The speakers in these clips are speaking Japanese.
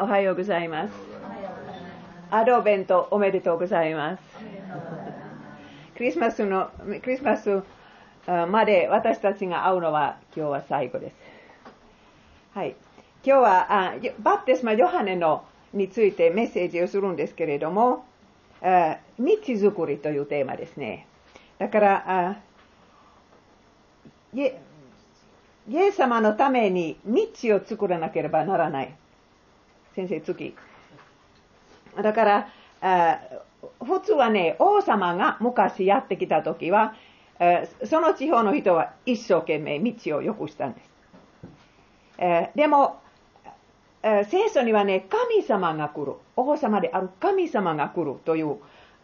んおはようございます。アドベントおめでとうございます。クリスマスの、クリスマスまで私たちが会うのは今日は最後です。はい。今日はあバプテスマヨハネのについてメッセージをするんですけれども、道作りというテーマですね。だからあイエス様のために道を作らなければならない。先生、次。だから、普通はね、王様が昔やってきたときは、その地方の人は一生懸命道を良くしたんです。でも、聖書にはね、神様が来る。王様である神様が来るという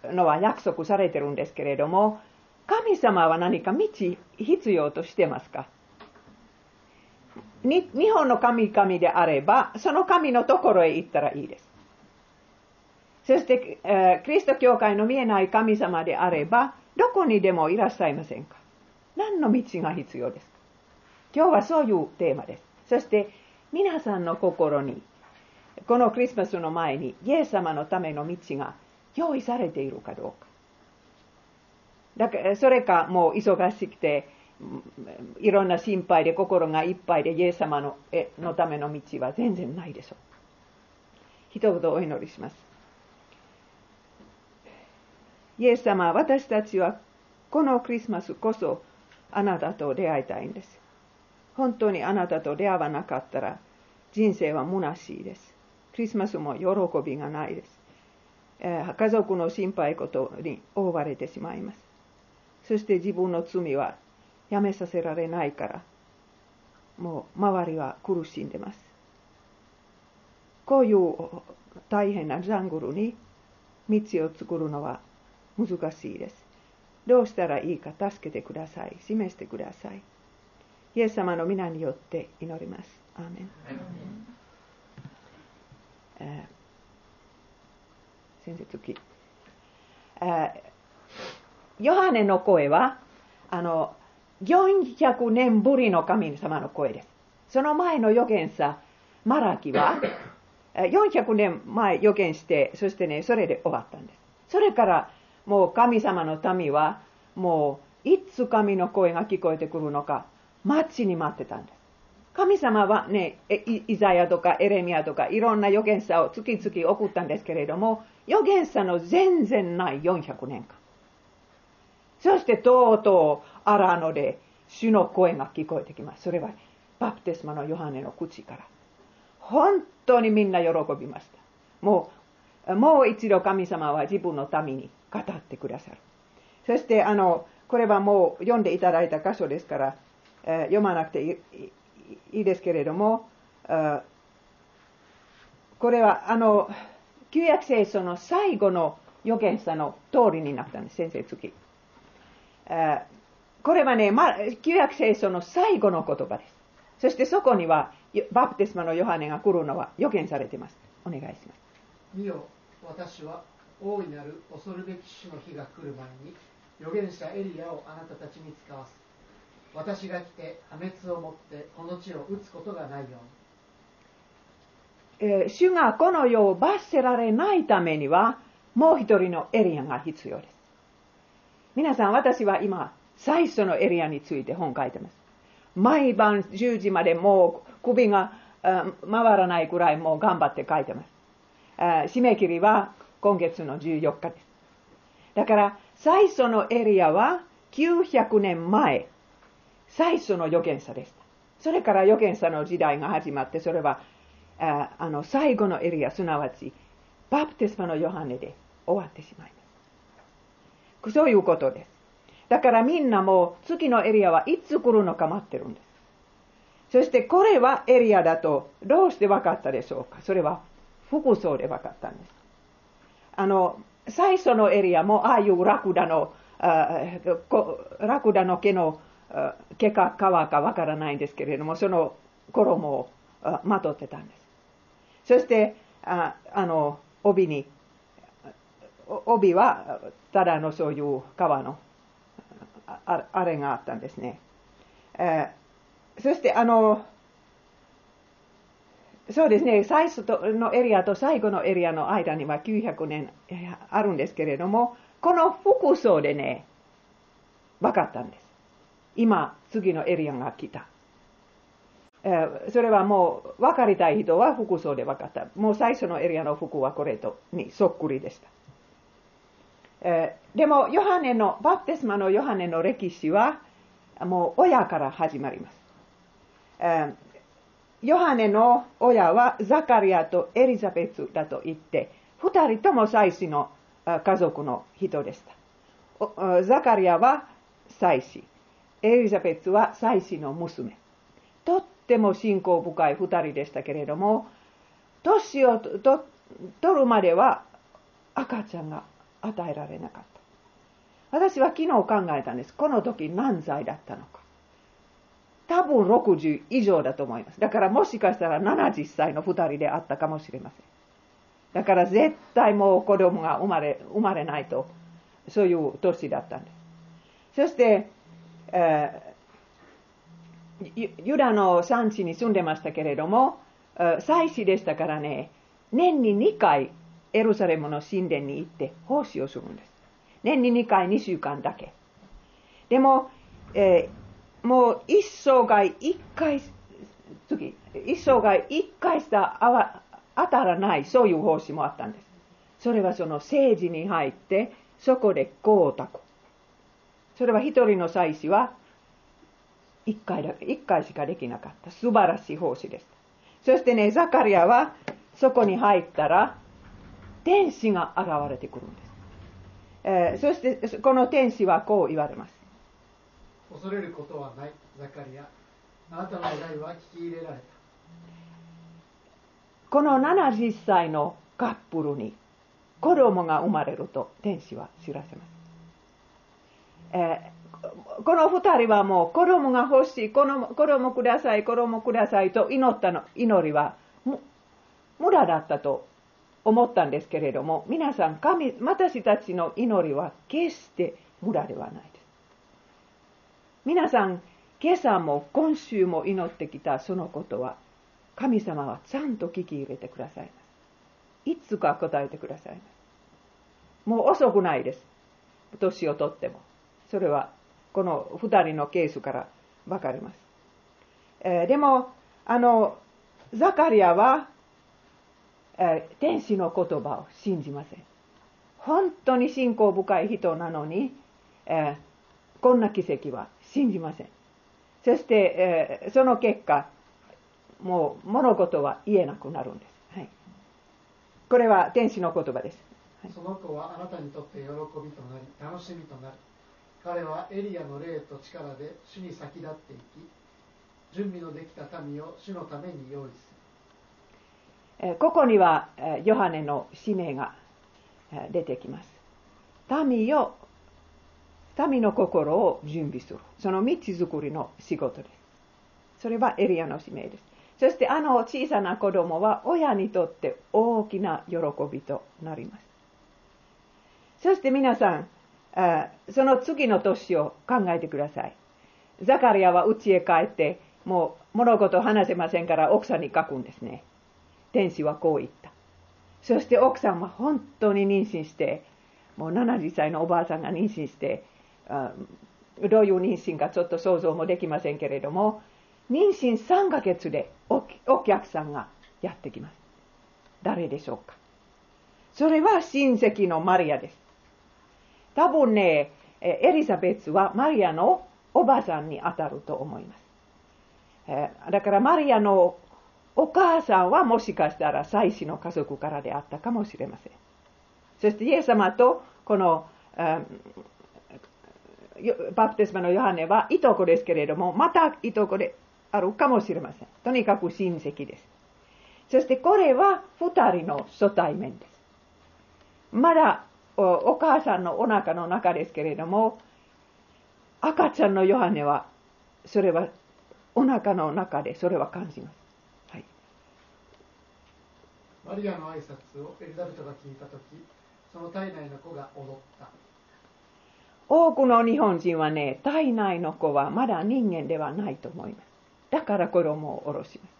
のは約束されてるんですけれども、神様は何か道必要としてますか？日本の神々であれば、その神のところへ行ったらいいです。そして、えー、キリスト教会の見えない神様であれば、どこにでもいらっしゃいませんか何の道が必要ですか今日はそういうテーマです。そして、皆さんの心に、このクリスマスの前に、イエス様のための道が用意されているかどうか。だから、それかもう忙しくて、いろんな心配で心がいっぱいでイエス様ののための道は全然ないでしょう。一言お祈りします。イエス様、私たちはこのクリスマスこそあなたと出会いたいんです。本当にあなたと出会わなかったら人生は虚しいです。クリスマスも喜びがないです。えー、家族の心配事に覆われてしまいます。そして自分の罪はやめさせられないから、もう周りは苦しんでます。こういう大変なジャングルに道を作るのは難しいです。どうしたらいいか助けてください。示してください。イエス様の皆によって祈ります。アーメン。えー、先生次。えー、ヨハネの声は、あの、400年ぶりの神様の声です。その前の預言者、マラキは、400年前預言して、そしてね、それで終わったんです。それからもう神様の民は、もう、いつ神の声が聞こえてくるのか、待ちに待ってたんです。神様はね、イザヤとかエレミアとかいろんな預言者を月々送ったんですけれども、預言者の全然ない400年間。そしてとうとう荒野で主の声が聞こえてきます。それはバプテスマのヨハネの口から。本当にみんな喜びました。もう、もう一度神様は自分のために語ってくださる。そして、あの、これはもう読んでいただいた箇所ですから、えー、読まなくていいですけれども、これは、あの、旧約聖書の最後の預言者の通りになったんです、先生次。これはね、ま、旧約聖書の最後の言葉です。そしてそこには、バプテスマのヨハネが来るのは予言されています。お願いします。見よ、私は大いなる恐るべき主の日が来る前に預言者エリアをあなたたちに使わす私が来て破滅をもってこの地を打つことがないように、えー、主がこの世を罰せられないためにはもう一人のエリアが必要です皆さん私は今最初のエリアについて本書いてます毎晩10時までもう首が回らないくらいもう頑張って書いてます締め切りは今月の14日です。だから、最初のエリアは900年前、最初の預言者でした。それから預言者の時代が始まって、それは、あの、最後のエリア、すなわち、バプテスマのヨハネで終わってしまいます。そういうことです。だからみんなも次のエリアはいつ来るのか待ってるんです。そしてこれはエリアだとどうして分かったでしょうかそれは服装で分かったんです。あの、最初のエリアもああいうラクダの、ラクダの毛の毛か皮かわからないんですけれども、その衣をまとってたんです。そして、ああの、帯に、帯はただのそういう皮のあれがあったんですね。えー、そしてあの、そうですね、最初のエリアと最後のエリアの間には900年あるんですけれども、この服装でね、分かったんです。今、次のエリアが来た。えそれはもう分かりたい人は服装で分かった。もう最初のエリアの服はこれとにそっくりでした。えでも、ヨハネの、バプテスマのヨハネの歴史は、もう親から始まります。えヨハネの親はザカリアとエリザベツだと言って、二人とも祭司の家族の人でした。ザカリアは祭司、エリザベツは祭司の娘。とっても信仰深い二人でしたけれども、年をと取るまでは赤ちゃんが与えられなかった。私は昨日考えたんです。この時何歳だったのか。多分60以上だと思います。だからもしかしたら70歳の2人であったかもしれません。だから絶対もう子供が生まれ、生まれないと、そういう年だったんです。そして、えー、ユダの産地に住んでましたけれども、祭司でしたからね、年に2回エルサレムの神殿に行って奉仕をするんです。年に2回2週間だけ。でも、えー、もう一生涯一回、次、一生涯一回したあわ当たらない、そういう奉仕もあったんです。それはその政治に入って、そこで光沢。それは一人の祭司は一回だ、一回しかできなかった。素晴らしい奉仕です。そしてね、ザカリアはそこに入ったら、天使が現れてくるんです。えー、そしてこの天使はこう言われます。恐れることはない、ザカリア。あなたの願いは聞き入れられた。この70歳のカップルに子供が生まれると天使は知らせます。えー、この二人はもう子供が欲しい、子供子供ください、子供くださいと祈ったの祈りは無駄だったと思ったんですけれども、皆さん、神、私たちの祈りは決して無駄ではないです。皆さん、今朝も今週も祈ってきたそのことは、神様はちゃんと聞き入れてくださいます。いつか答えてくださいます。もう遅くないです。年をとっても。それは、この二人のケースからわかります。えー、でも、あの、ザカリアはえー、天使の言葉を信じません。本当に信仰深い人なのに、えー、こんな奇跡は信じません。そして、えー、その結果、もう物事は言えなくなるんです。はい、これは天使の言葉です。はい、その子はあなたにとって喜びとなり、楽しみとなる。彼はエリアの霊と力で主に先立っていき、準備のできた民を主のために用意する。ここにはヨハネの使命が出てきます。民よ、民の心を準備する。その道作りの仕事です。それはエリアの使命です。そしてあの小さな子供は親にとって大きな喜びとなります。そして皆さん、その次の年を考えてください。ザカリアは家へ帰って、もう物事を話せませんから奥さんに書くんですね。天使はこう言った。そして奥さんは本当に妊娠して、もう70歳のおばあさんが妊娠して、どういう妊娠かちょっと想像もできませんけれども、妊娠3ヶ月でお客さんがやってきます。誰でしょうかそれは親戚のマリアです。多分ね、エリザベスはマリアのおばあさんに当たると思います。だからマリアのお母さんはもしかしたら祭司の家族からであったかもしれません。そしてイエス様とこの、バプテスマのヨハネはいとこですけれども、またいとこであるかもしれません。とにかく親戚です。そしてこれは二人の初対面です。まだお母さんのお腹の中ですけれども、赤ちゃんのヨハネは、それはお腹の中でそれは感じます。マリアの挨拶をエリザベトが聞いたとき、その体内の子が踊った。多くの日本人はね、体内の子はまだ人間ではないと思います。だから衣を下ろします。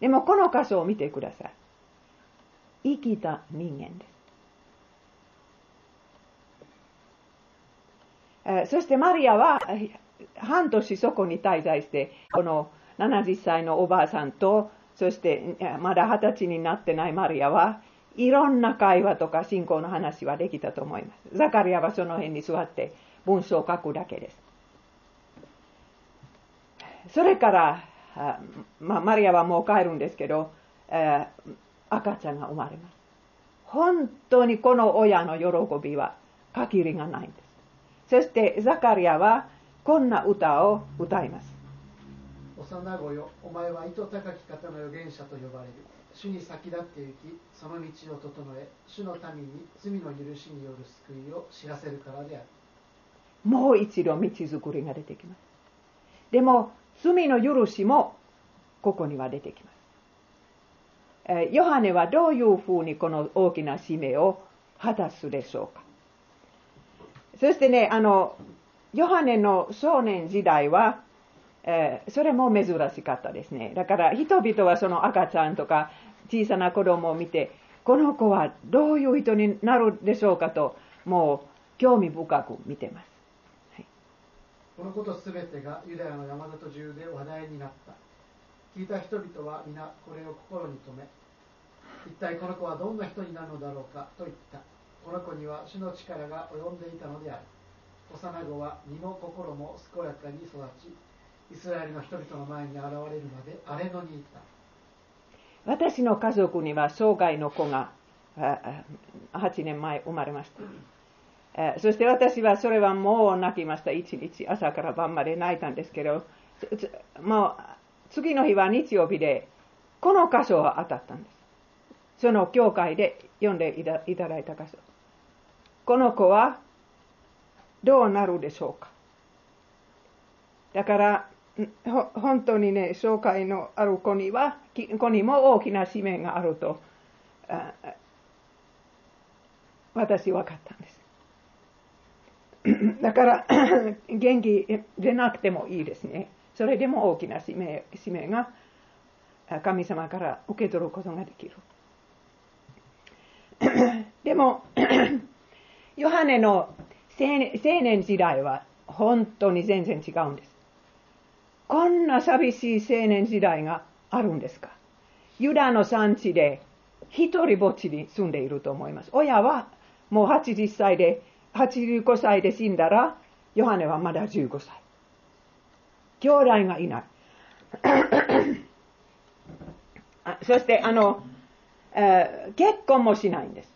でもこの箇所を見てください。生きた人間です。そしてマリアは半年そこに滞在して、この70歳のおばあさんと、そしてまだ20歳になってないマリアはいろんな会話とか信仰の話はできたと思います。ザカリアはその辺に座って文章を書くだけです。それから、まあ、マリアはもう帰るんですけど、えー、赤ちゃんが生まれます。本当にこの親の喜びは限りがないんです。そしてザカリアはこんな歌を歌います。幼子よ、お前は糸高き方の預言者と呼ばれる。主に先立って行き、その道を整え、主の民に罪の許しによる救いを知らせるからである。もう一度道作りが出てきます。でも、罪の許しもここには出てきます。ヨハネはどういうふうにこの大きな使命を果たすでしょうか。そしてね、あの、ヨハネの少年時代は、えー、それも珍しかったですね。だから人々はその赤ちゃんとか小さな子供を見て、この子はどういう人になるでしょうかと、もう興味深く見てます。はい、このことすべてがユダヤの山里中で話題になった。聞いた人々は皆これを心に留め、一体この子はどんな人になるのだろうかと言った。この子には主の力が及んでいたのである。幼子は身も心も健やかに育ち、イスラエルの人々の前に現れるまで荒れ野に行った。私の家族には生涯の子が8年前生まれました。そして私はそれはもう泣きました。一日朝から晩まで泣いたんですけど、もう次の日は日曜日で、この箇所は当たったんです。その教会で読んでいただいた箇所。この子はどうなるでしょうかだから、本当にね、紹介のある子には、子にも大きな使命があると、私分かったんです。だから、元気でなくてもいいですね。それでも大きな使命使命が神様から受け取ることができる。でも、ヨハネの青年時代は本当に全然違うんです。こんな寂しい青年時代があるんですか？ユダの産地で一人ぼっちに住んでいると思います。親はもう80歳で、85歳で死んだら、ヨハネはまだ15歳。兄弟がいない。そして、あの、えー、結婚もしないんです。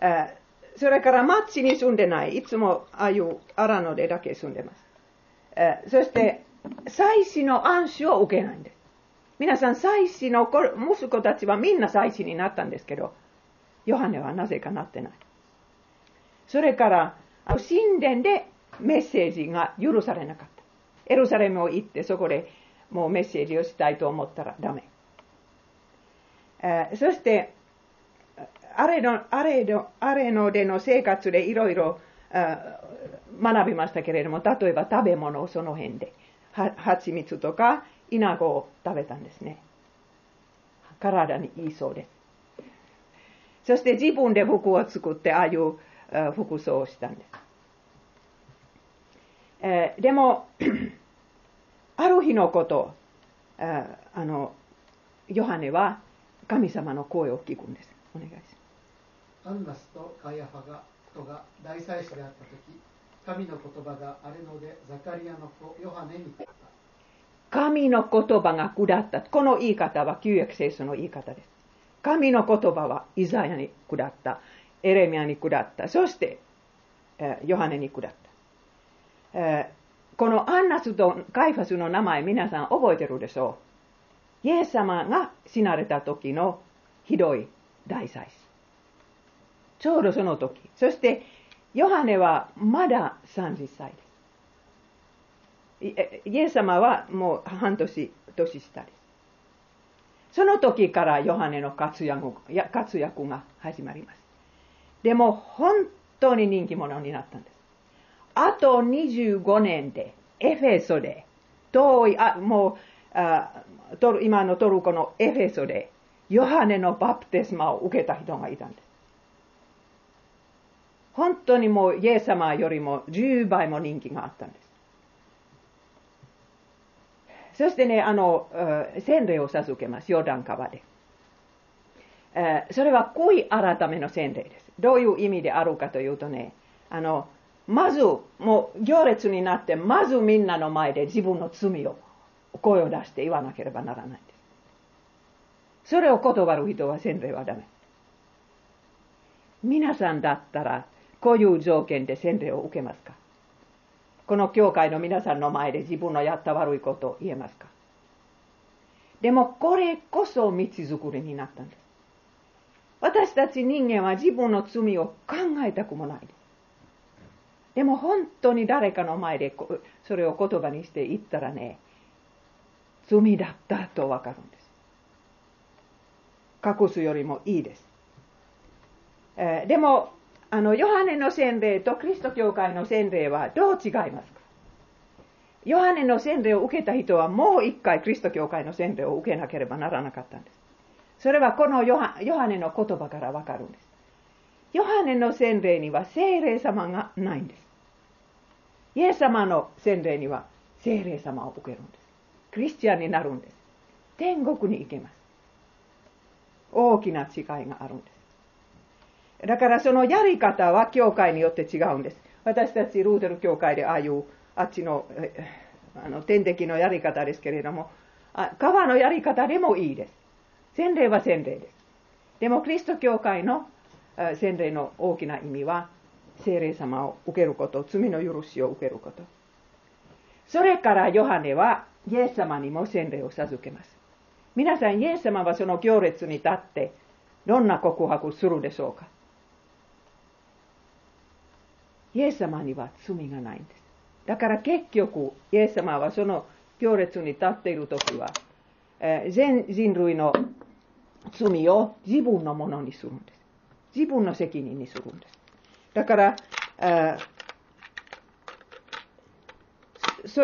えー、それから町に住んでない。いつもああいう荒野でだけ住んでます。えー、そして、祭祀の暗視を受けないんです。皆さん、祭祀の息子たちはみんな祭祀になったんですけど、ヨハネはなぜかなってない。それから、神殿でメッセージが許されなかった。エルサレムを行って、そこでもうメッセージをしたいと思ったらダメ。えー、そして、アレの、アレの、アレのでの生活でいろいろ学びましたけれども、例えば食べ物をその辺で。蜂蜜とか稲子を食べたんですね。体にいいそうです。そして自分で服を作ってああいう服装をしたんです。えー、でも、ある日のこと、あの、ヨハネは神様の声を聞くんです。お願いします。アンナスとカイアファがとが大祭司であった時神の言葉があれのでザカリアの子ヨハネに神の言葉が下った。この言い方は旧約聖書の言い方です。神の言葉はイザヤに下った。エレミアに下った。そして、えヨハネに下った。え、このアンナスとカイファスの名前皆さん覚えてるでしょう。イエス様が死なれた時のひどい大祭司。ちょうどその時。そして、ヨハネはまだ30歳です。イエス様はもう半年年下です。その時からヨハネの活躍活躍が始まります。でも本当に人気者になったんです。あと25年でエフェソで遠い、あもあ今のトルコのエフェソで、ヨハネのバプテスマを受けた人がいたんです。本当にもうイエス様よりも10倍も人気があったんです。そしてね、あの、洗礼を授けます、ヨダン川で。それは恋改めの洗礼です。どういう意味であるかというとね、あの、まず、もう行列になって、まずみんなの前で自分の罪を声を出して言わなければならないんです。それを断る人は洗礼はダメ。皆さんだったら、こういう条件で洗礼を受けますか？この教会の皆さんの前で自分のやった悪いことを言えますか？でもこれこそ道づくりになったんです。私たち人間は自分の罪を考えたくもないです。でも本当に誰かの前でそれを言葉にして言ったらね、罪だったとわかるんです。隠すよりもいいです。えー、でも、あの、ヨハネの洗礼とキリスト教会の洗礼はどう違いますか？ヨハネの洗礼を受けた人はもう一回キリスト教会の洗礼を受けなければならなかったんです。それはこのヨハヨハネの言葉からわかるんです。ヨハネの洗礼には聖霊様がないんです。イエス様の洗礼には聖霊様を受けるんです。クリスチャンになるんです。天国に行けます。大きな違いがあるんです。だからそのやり方は教会によって違うんです。私たちルーテル教会でああいうあっちのあの天敵のやり方ですけれども、あ川のやり方でもいいです。洗礼は洗礼です。でもキリスト教会の洗礼の大きな意味は、聖霊様を受けること、罪の許しを受けること。それからヨハネはイエス様にも洗礼を授けます。皆さん、イエス様はその行列に立って、どんな告白するでしょうかイエス様には罪がないんです。だから結局、イエス様はその行列に立っているときは、えー、全人類の罪を自分のものにするんです。自分の責任にするんです。だから、えー、そ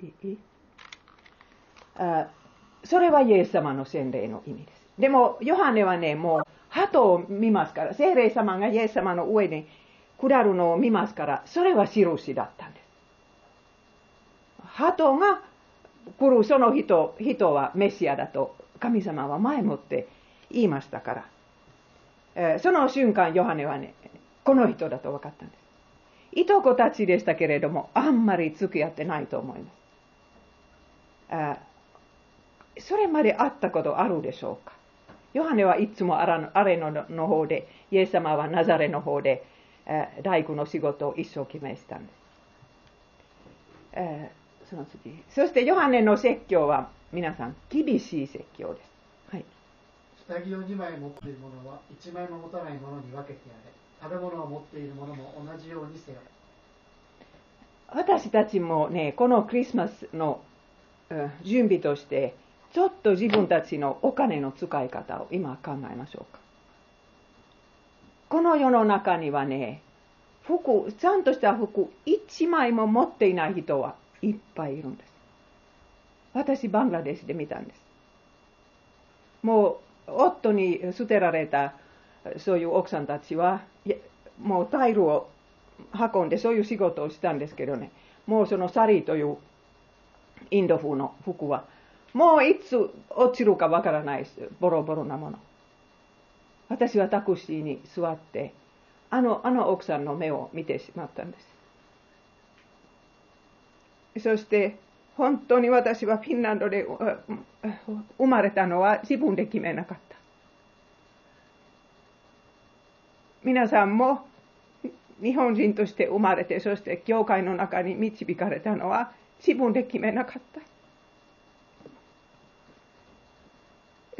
いいあそれはイエス様の洗礼の意味です。でも、ヨハネはね、もう、鳩を見ますから、聖霊様がイエス様の上に下るのを見ますから、それは印だったんです。鳩が来るその人、人はメシアだと神様は前もって言いましたから、えー、その瞬間、ヨハネはね、この人だと分かったんです。いとこたちでしたけれども、あんまり付き合ってないと思います。あそれまで会ったことあるでしょうか？ヨハネはいつもアレノの方で、イエス様はナザレの方で、大工の仕事を一生懸命したんです。えー、その次。そしてヨハネの説教は皆さん厳しい説教です。はい。下着を2枚持っている者は1枚も持たない者に分けてやれ。食べ物を持っている者も同じようにせよ。私たちもね、このクリスマスの、準備として、ちょっと自分たちのお金の使い方を今考えましょうか。この世の中にはね、服、ちゃんとした服、一枚も持っていない人はいっぱいいるんです。私、バングラデシュで見たんです。もう、夫に捨てられた、そういう奥さんたちは、もうタイルを運んでそういう仕事をしたんですけどね、もうそのサリーというインド風の服は、もういつ落ちるかわからないボロボロなもの。私はタクシーに座って、あの、あの奥さんの目を見てしまったんです。そして、本当に私はフィンランドで生まれたのは自分で決めなかった。皆さんも日本人として生まれて、そして教会の中に導かれたのは自分で決めなかった。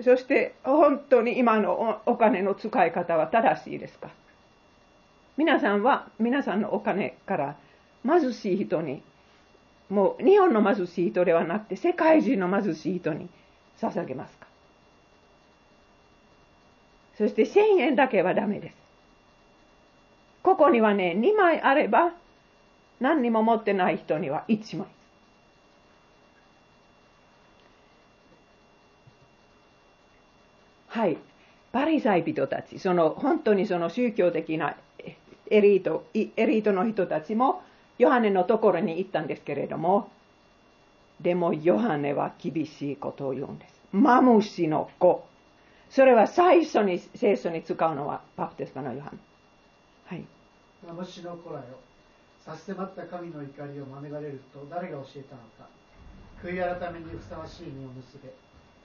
そして本当に今のお金の使い方は正しいですか？皆さんは皆さんのお金から貧しい人にもう日本の貧しい人ではなくて世界中の貧しい人に捧げますか？そして1000円だけはダメです。ここにはね、2枚あれば何にも持ってない人には1枚。はい。パリサイ人たち、その本当にその宗教的なエリート、エリートの人たちもヨハネのところに行ったんですけれども、でもヨハネは厳しいことを言うんです。マムシの子。それは最初に聖書に使うのはバプテスマのヨハネ。はい。マムシの子らよ。差し迫った神の怒りを免れると誰が教えたのか。悔い改めにふさわしい実を結べ。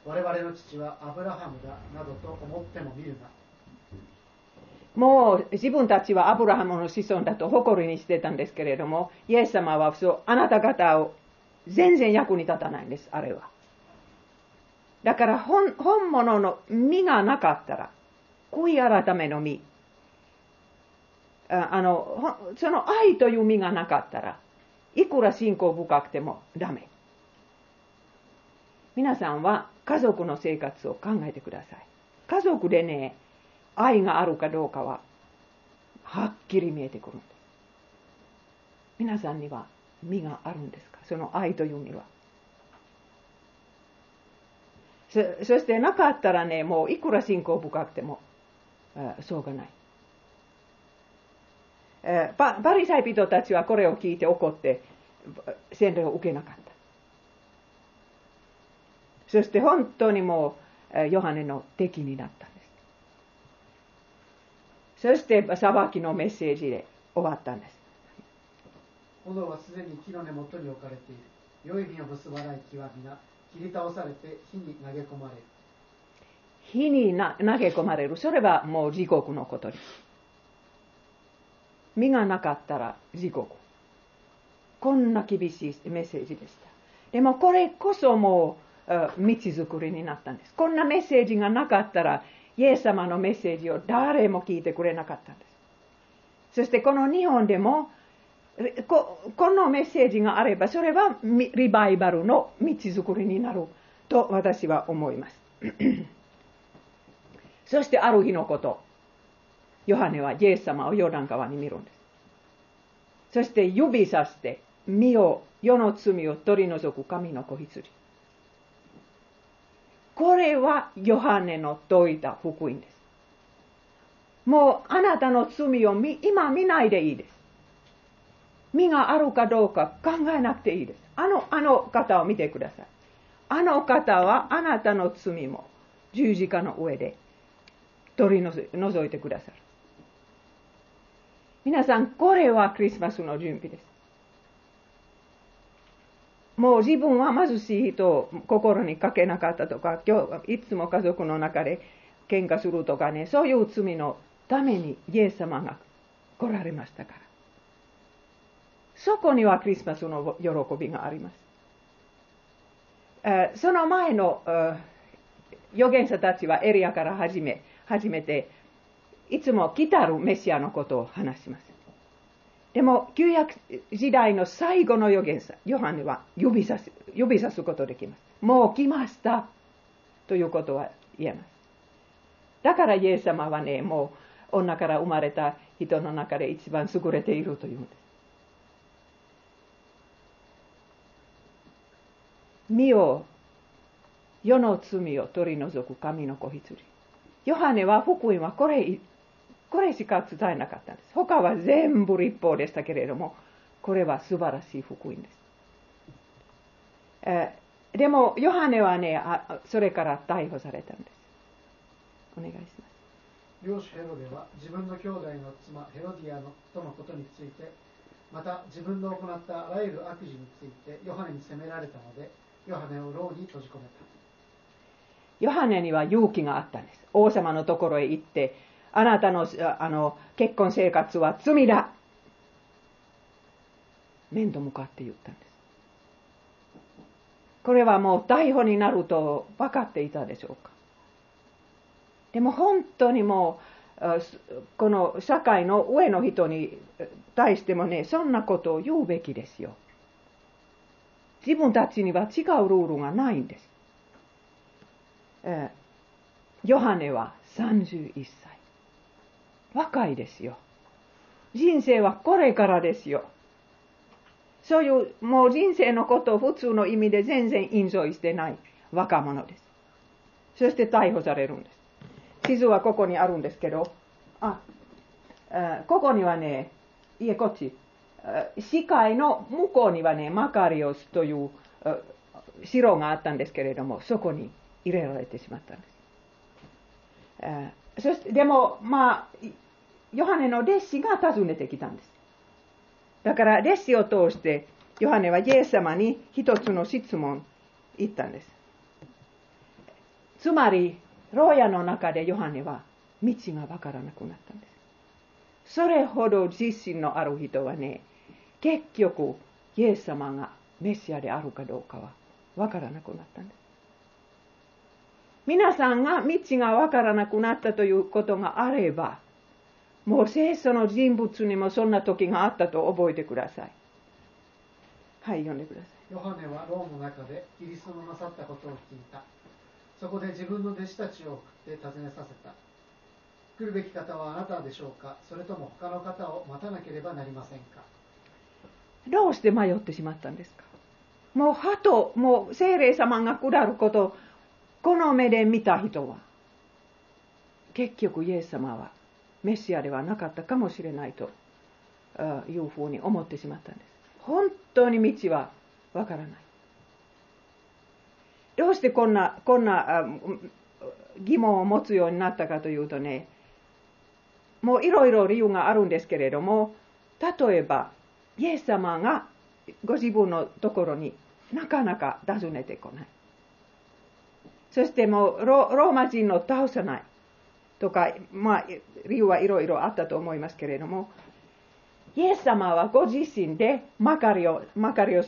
我々の父はアブラハムだなどと思っても見るな。もう自分たちはアブラハムの子孫だと誇りにしてたんですけれども、イエス様はそうあなた方を全然役に立たないんです、あれは。だから本本物の実がなかったら、悔い改めの実。あの、その愛という実がなかったら、いくら信仰深くてもダメ。皆さんは家族の生活を考えてください。家族でね、愛があるかどうかは、はっきり見えてくるんです。皆さんには実があるんですか？その愛という実は。そそしてなかったらね、もういくら信仰深くても、そうがない。えパパリサイ人たちはこれを聞いて怒って洗礼を受けなかった。そして本当にもうヨハネの敵になったんです。そして裁きのメッセージで終わったんです。炎はすでに木の根元に置かれている。良い実を結ばない木は皆切り倒されて火に投げ込まれる。火にな投げ込まれる。それはもう地獄のことです。実がなかったら地獄。こんな厳しいメッセージでした。でもこれこそもう道づくりになったんです。こんなメッセージがなかったら、イエス様のメッセージを誰も聞いてくれなかったんです。そしてこの日本でもこのメッセージがあれば、それはリバイバルの道づくりになると私は思います。そしてある日のこと、ヨハネはイエス様をヨダン川に見るんです。そして指さして、身を、世の罪を取り除く神の子羊。これはヨハネの説いた福音です。もうあなたの罪を今見ないでいいです。身があるかどうか考えなくていいです。あの、あの方を見てください。あの方はあなたの罪も十字架の上で取り除いてくださる。皆さん、これはクリスマスの準備です。もう自分は貧しい人を心にかけなかったとか、今日いつも家族の中で喧嘩するとかね、そういう罪のためにイエス様が来られましたから。そこにはクリスマスの喜びがあります。その前の預言者たちはエリアから始め、始めて、いつも来たるメシアのことを話します。でも、旧約時代の最後の預言者、ヨハネは指さす、指さすことできます。もう来ましたということは言えます。だからイエス様はね、もう女から生まれた人の中で一番優れているというんです。身を世の罪を取り除く神の子羊。ヨハネは福音はこれ、これしか伝えなかったんです。他は全部立法でしたけれども、これは素晴らしい福音です。えー、でも、ヨハネはねあ、それから逮捕されたんです。お願いします。領主ヘロデは自分の兄弟の妻ヘロディアのとのことについて、また自分の行ったあらゆる悪事についてヨハネに責められたので、ヨハネを牢に閉じ込めた。ヨハネには勇気があったんです。王様のところへ行って、あなたのあの結婚生活は罪だ。面と向かって言ったんです。これはもう逮捕になると分かっていたでしょうか。でも本当にもう、この社会の上の人に対してもね、そんなことを言うべきですよ。自分たちには違うルールがないんです。えー、ヨハネは31歳。若いですよ。人生はこれからですよ。そういう、もう人生のことを普通の意味で全然エンジョイしてない若者です。そして逮捕されるんです。地図はここにあるんですけど、あ、ここにはね、いえ、こっち。死海の向こうにはね、マカリオスという城があったんですけれども、そこに入れられてしまったんです。そしてでも、まあ、ヨハネの弟子が訪ねてきたんです。だから弟子を通して、ヨハネはイエス様に一つの質問言ったんです。つまり、牢屋の中でヨハネは道がわからなくなったんです。それほど自信のある人はね、結局、イエス様がメシアであるかどうかはわからなくなったんです。皆さんが道がわからなくなったということがあれば、もう聖書の人物にもそんな時があったと覚えてください。はい、読んでください。ヨハネはローの中でキリストのなさったことを聞いた。そこで自分の弟子たちを送って尋ねさせた。来るべき方はあなたでしょうか？それとも他の方を待たなければなりませんか？どうして迷ってしまったんですか？もう鳩、もう精霊様が下ること、この目で見た人は、結局イエス様はメシアではなかったかもしれないというふうに思ってしまったんです。本当に道はわからない。どうしてこんな、こんな疑問を持つようになったかというとね、もういろいろ理由があるんですけれども、例えば、イエス様がご自分のところになかなか訪ねてこない。そしてもうローマ人を倒さないとか、まあ、理由はいろいろあったと思いますけれども、イエス様はご自身でマカリオマカリオ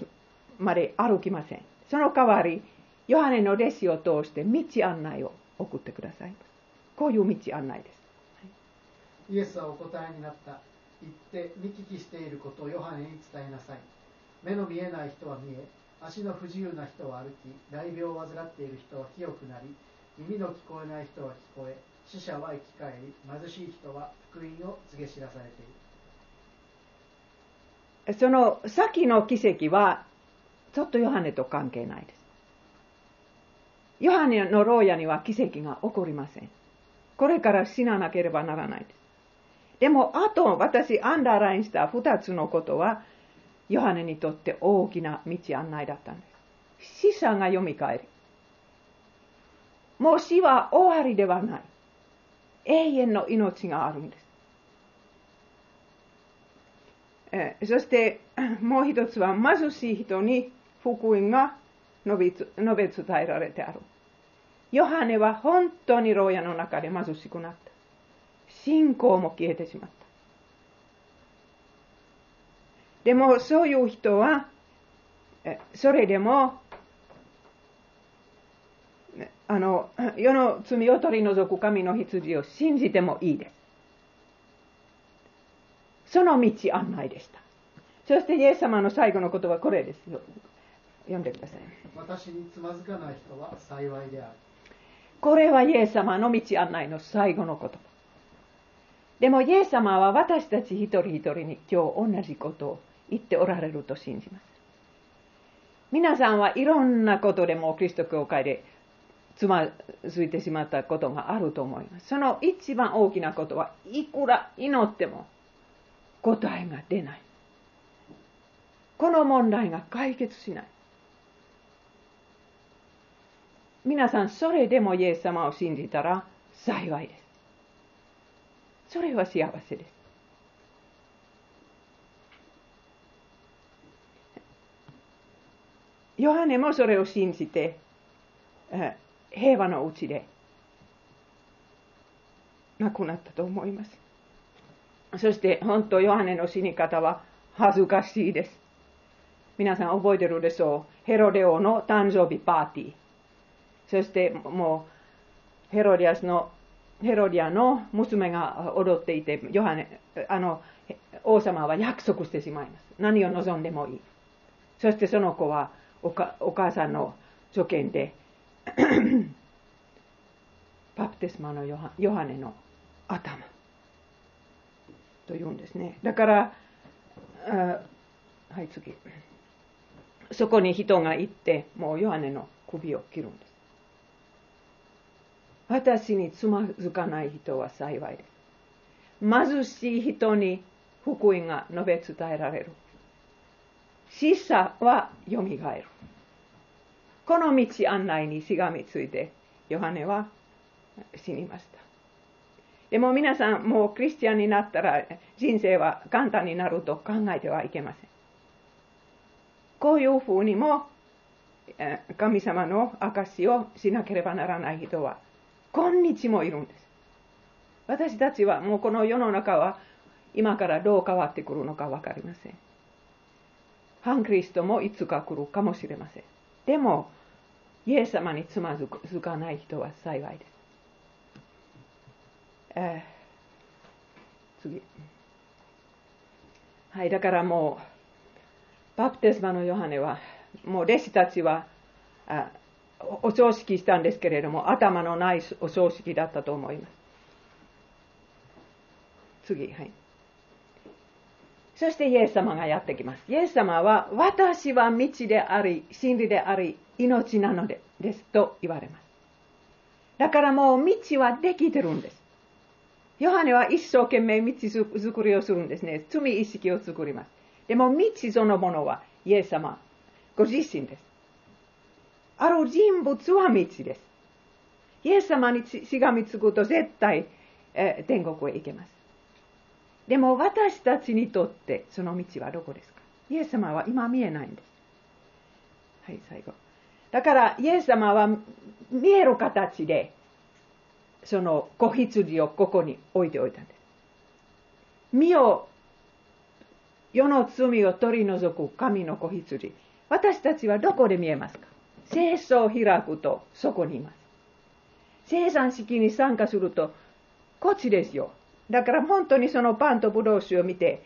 まで歩きません。その代わり、ヨハネの弟子を通して道案内を送ってください。こういう道案内です。イエスはお答えになった。言って見聞きしていることをヨハネに伝えなさい。目の見えない人は見え、足の不自由な人は歩き、大病を患っている人は清くなり、耳の聞こえない人は聞こえ、死者は生き返り、貧しい人は福音を告げ知らされている。その先の奇跡は、ちょっとヨハネと関係ないです。ヨハネの牢屋には奇跡が起こりません。これから死ななければならないです。でも、あと私アンダーラインした二つのことは、ヨハネにとって大きな道案内だったんです。死者が蘇り。もう死は終わりではない。永遠の命があるんです。えそしてもう一つは貧しい人に福音が述べ伝えられてある。ヨハネは本当に牢屋の中で貧しくなった。信仰も消えてしまった。でもそういう人は、それでも、あの、世の罪を取り除く神の羊を信じてもいいです。その道案内でした。そしてイエス様の最後の言葉はこれですよ。読んでください。私につまずかない人は幸いである。これはイエス様の道案内の最後の言葉。でもイエス様は私たち一人一人に今日同じことを言っておられると信じます。皆さんはいろんなことでもキリスト教会でつまずいてしまったことがあると思います。その一番大きなことはいくら祈っても答えが出ない。この問題が解決しない。皆さん、それでもイエス様を信じたら幸いです。それは幸せです。ヨハネもそれを信じて、平和のうちで亡くなったと思います。そして本当ヨハネの死に方は恥ずかしいです。皆さん覚えてるでしょう。ヘロデオの誕生日パーティー。そしてもうヘロディアスのヘロディアの娘が踊っていて、ヨハネ、あの、王様は約束してしまいます。何を望んでもいい。そしてその子はお母さんの助言で バプテスマのヨハネの頭と言うんですね。だから、はい次。そこに人が行って、もうヨハネの首を切るんです。私につまずかない人は幸いです。貧しい人に福音が述べ伝えられる。死者はよみがえる。この道案内にしがみついて、ヨハネは死にました。でも皆さん、もうクリスチャンになったら人生は簡単になると考えてはいけません。こういうふうにも神様の証をしなければならない人は今日もいるんです。私たちはもうこの世の中は今からどう変わってくるのか分かりません。反クリストもいつか来るかもしれません。でも、イエス様につまずかない人は幸いです。えー、次。はい、だからもう、バプテスマのヨハネは、もう弟子たちは、あお葬式したんですけれども、頭のないお葬式だったと思います。次、はい。そしてイエス様がやってきます。イエス様は、私は道であり、真理であり、命なのでですと言われます。だからもう道はできてるんです。ヨハネは一生懸命道作りをするんですね。罪意識を作ります。でも道そのものはイエス様ご自身です。ある人物は道です。イエス様にしがみつくと絶対、え、天国へ行けます。でも私たちにとってその道はどこですか？イエス様は今見えないんです。はい、最後。だからイエス様は見える形でその子羊をここに置いておいたんです。身を世の罪を取り除く神の子羊。私たちはどこで見えますか？聖書を開くとそこにいます。生産式に参加するとこっちですよ。だから本当にそのパンとブドウ酒を見て、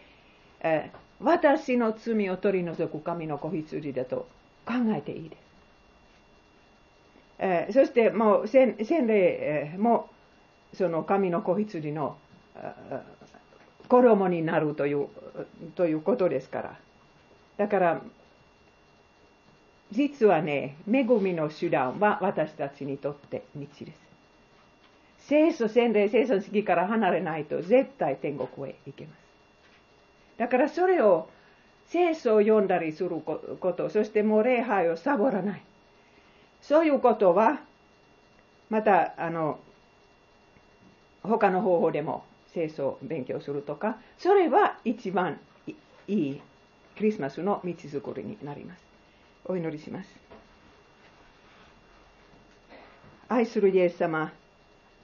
えー、私の罪を取り除く神の子羊だと考えていいです。えー、そしてもう洗礼もその神の子羊の衣になるというということですから。だから実はね、恵みの手段は私たちにとって道です。聖書、洗礼、聖書の式から離れないと絶対天国へ行けます。だからそれを聖書を読んだりすること、そしてもう礼拝をサボらない。そういうことは、また、あの、他の方法でも聖書を勉強するとか、それは一番いいクリスマスの道づくりになります。お祈りします。愛するイエス様、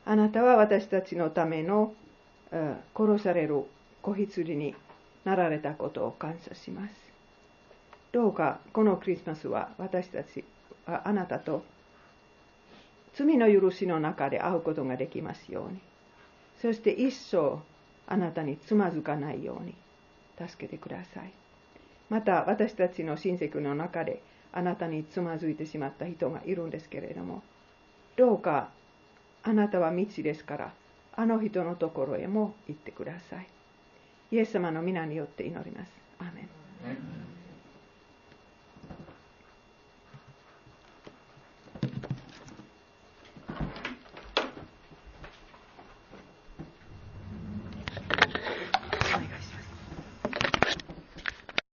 あなたは私たちのための殺される子羊になられたことを感謝します。どうかこのクリスマスは私たちあなたと罪の許しの中で会うことができますように。そして一生あなたにつまずかないように助けてください。また私たちの親戚の中であなたにつまずいてしまった人がいるんですけれども、どうかあなたは道ですから、あの人のところへも行ってください。イエス様の皆によって祈ります。アメン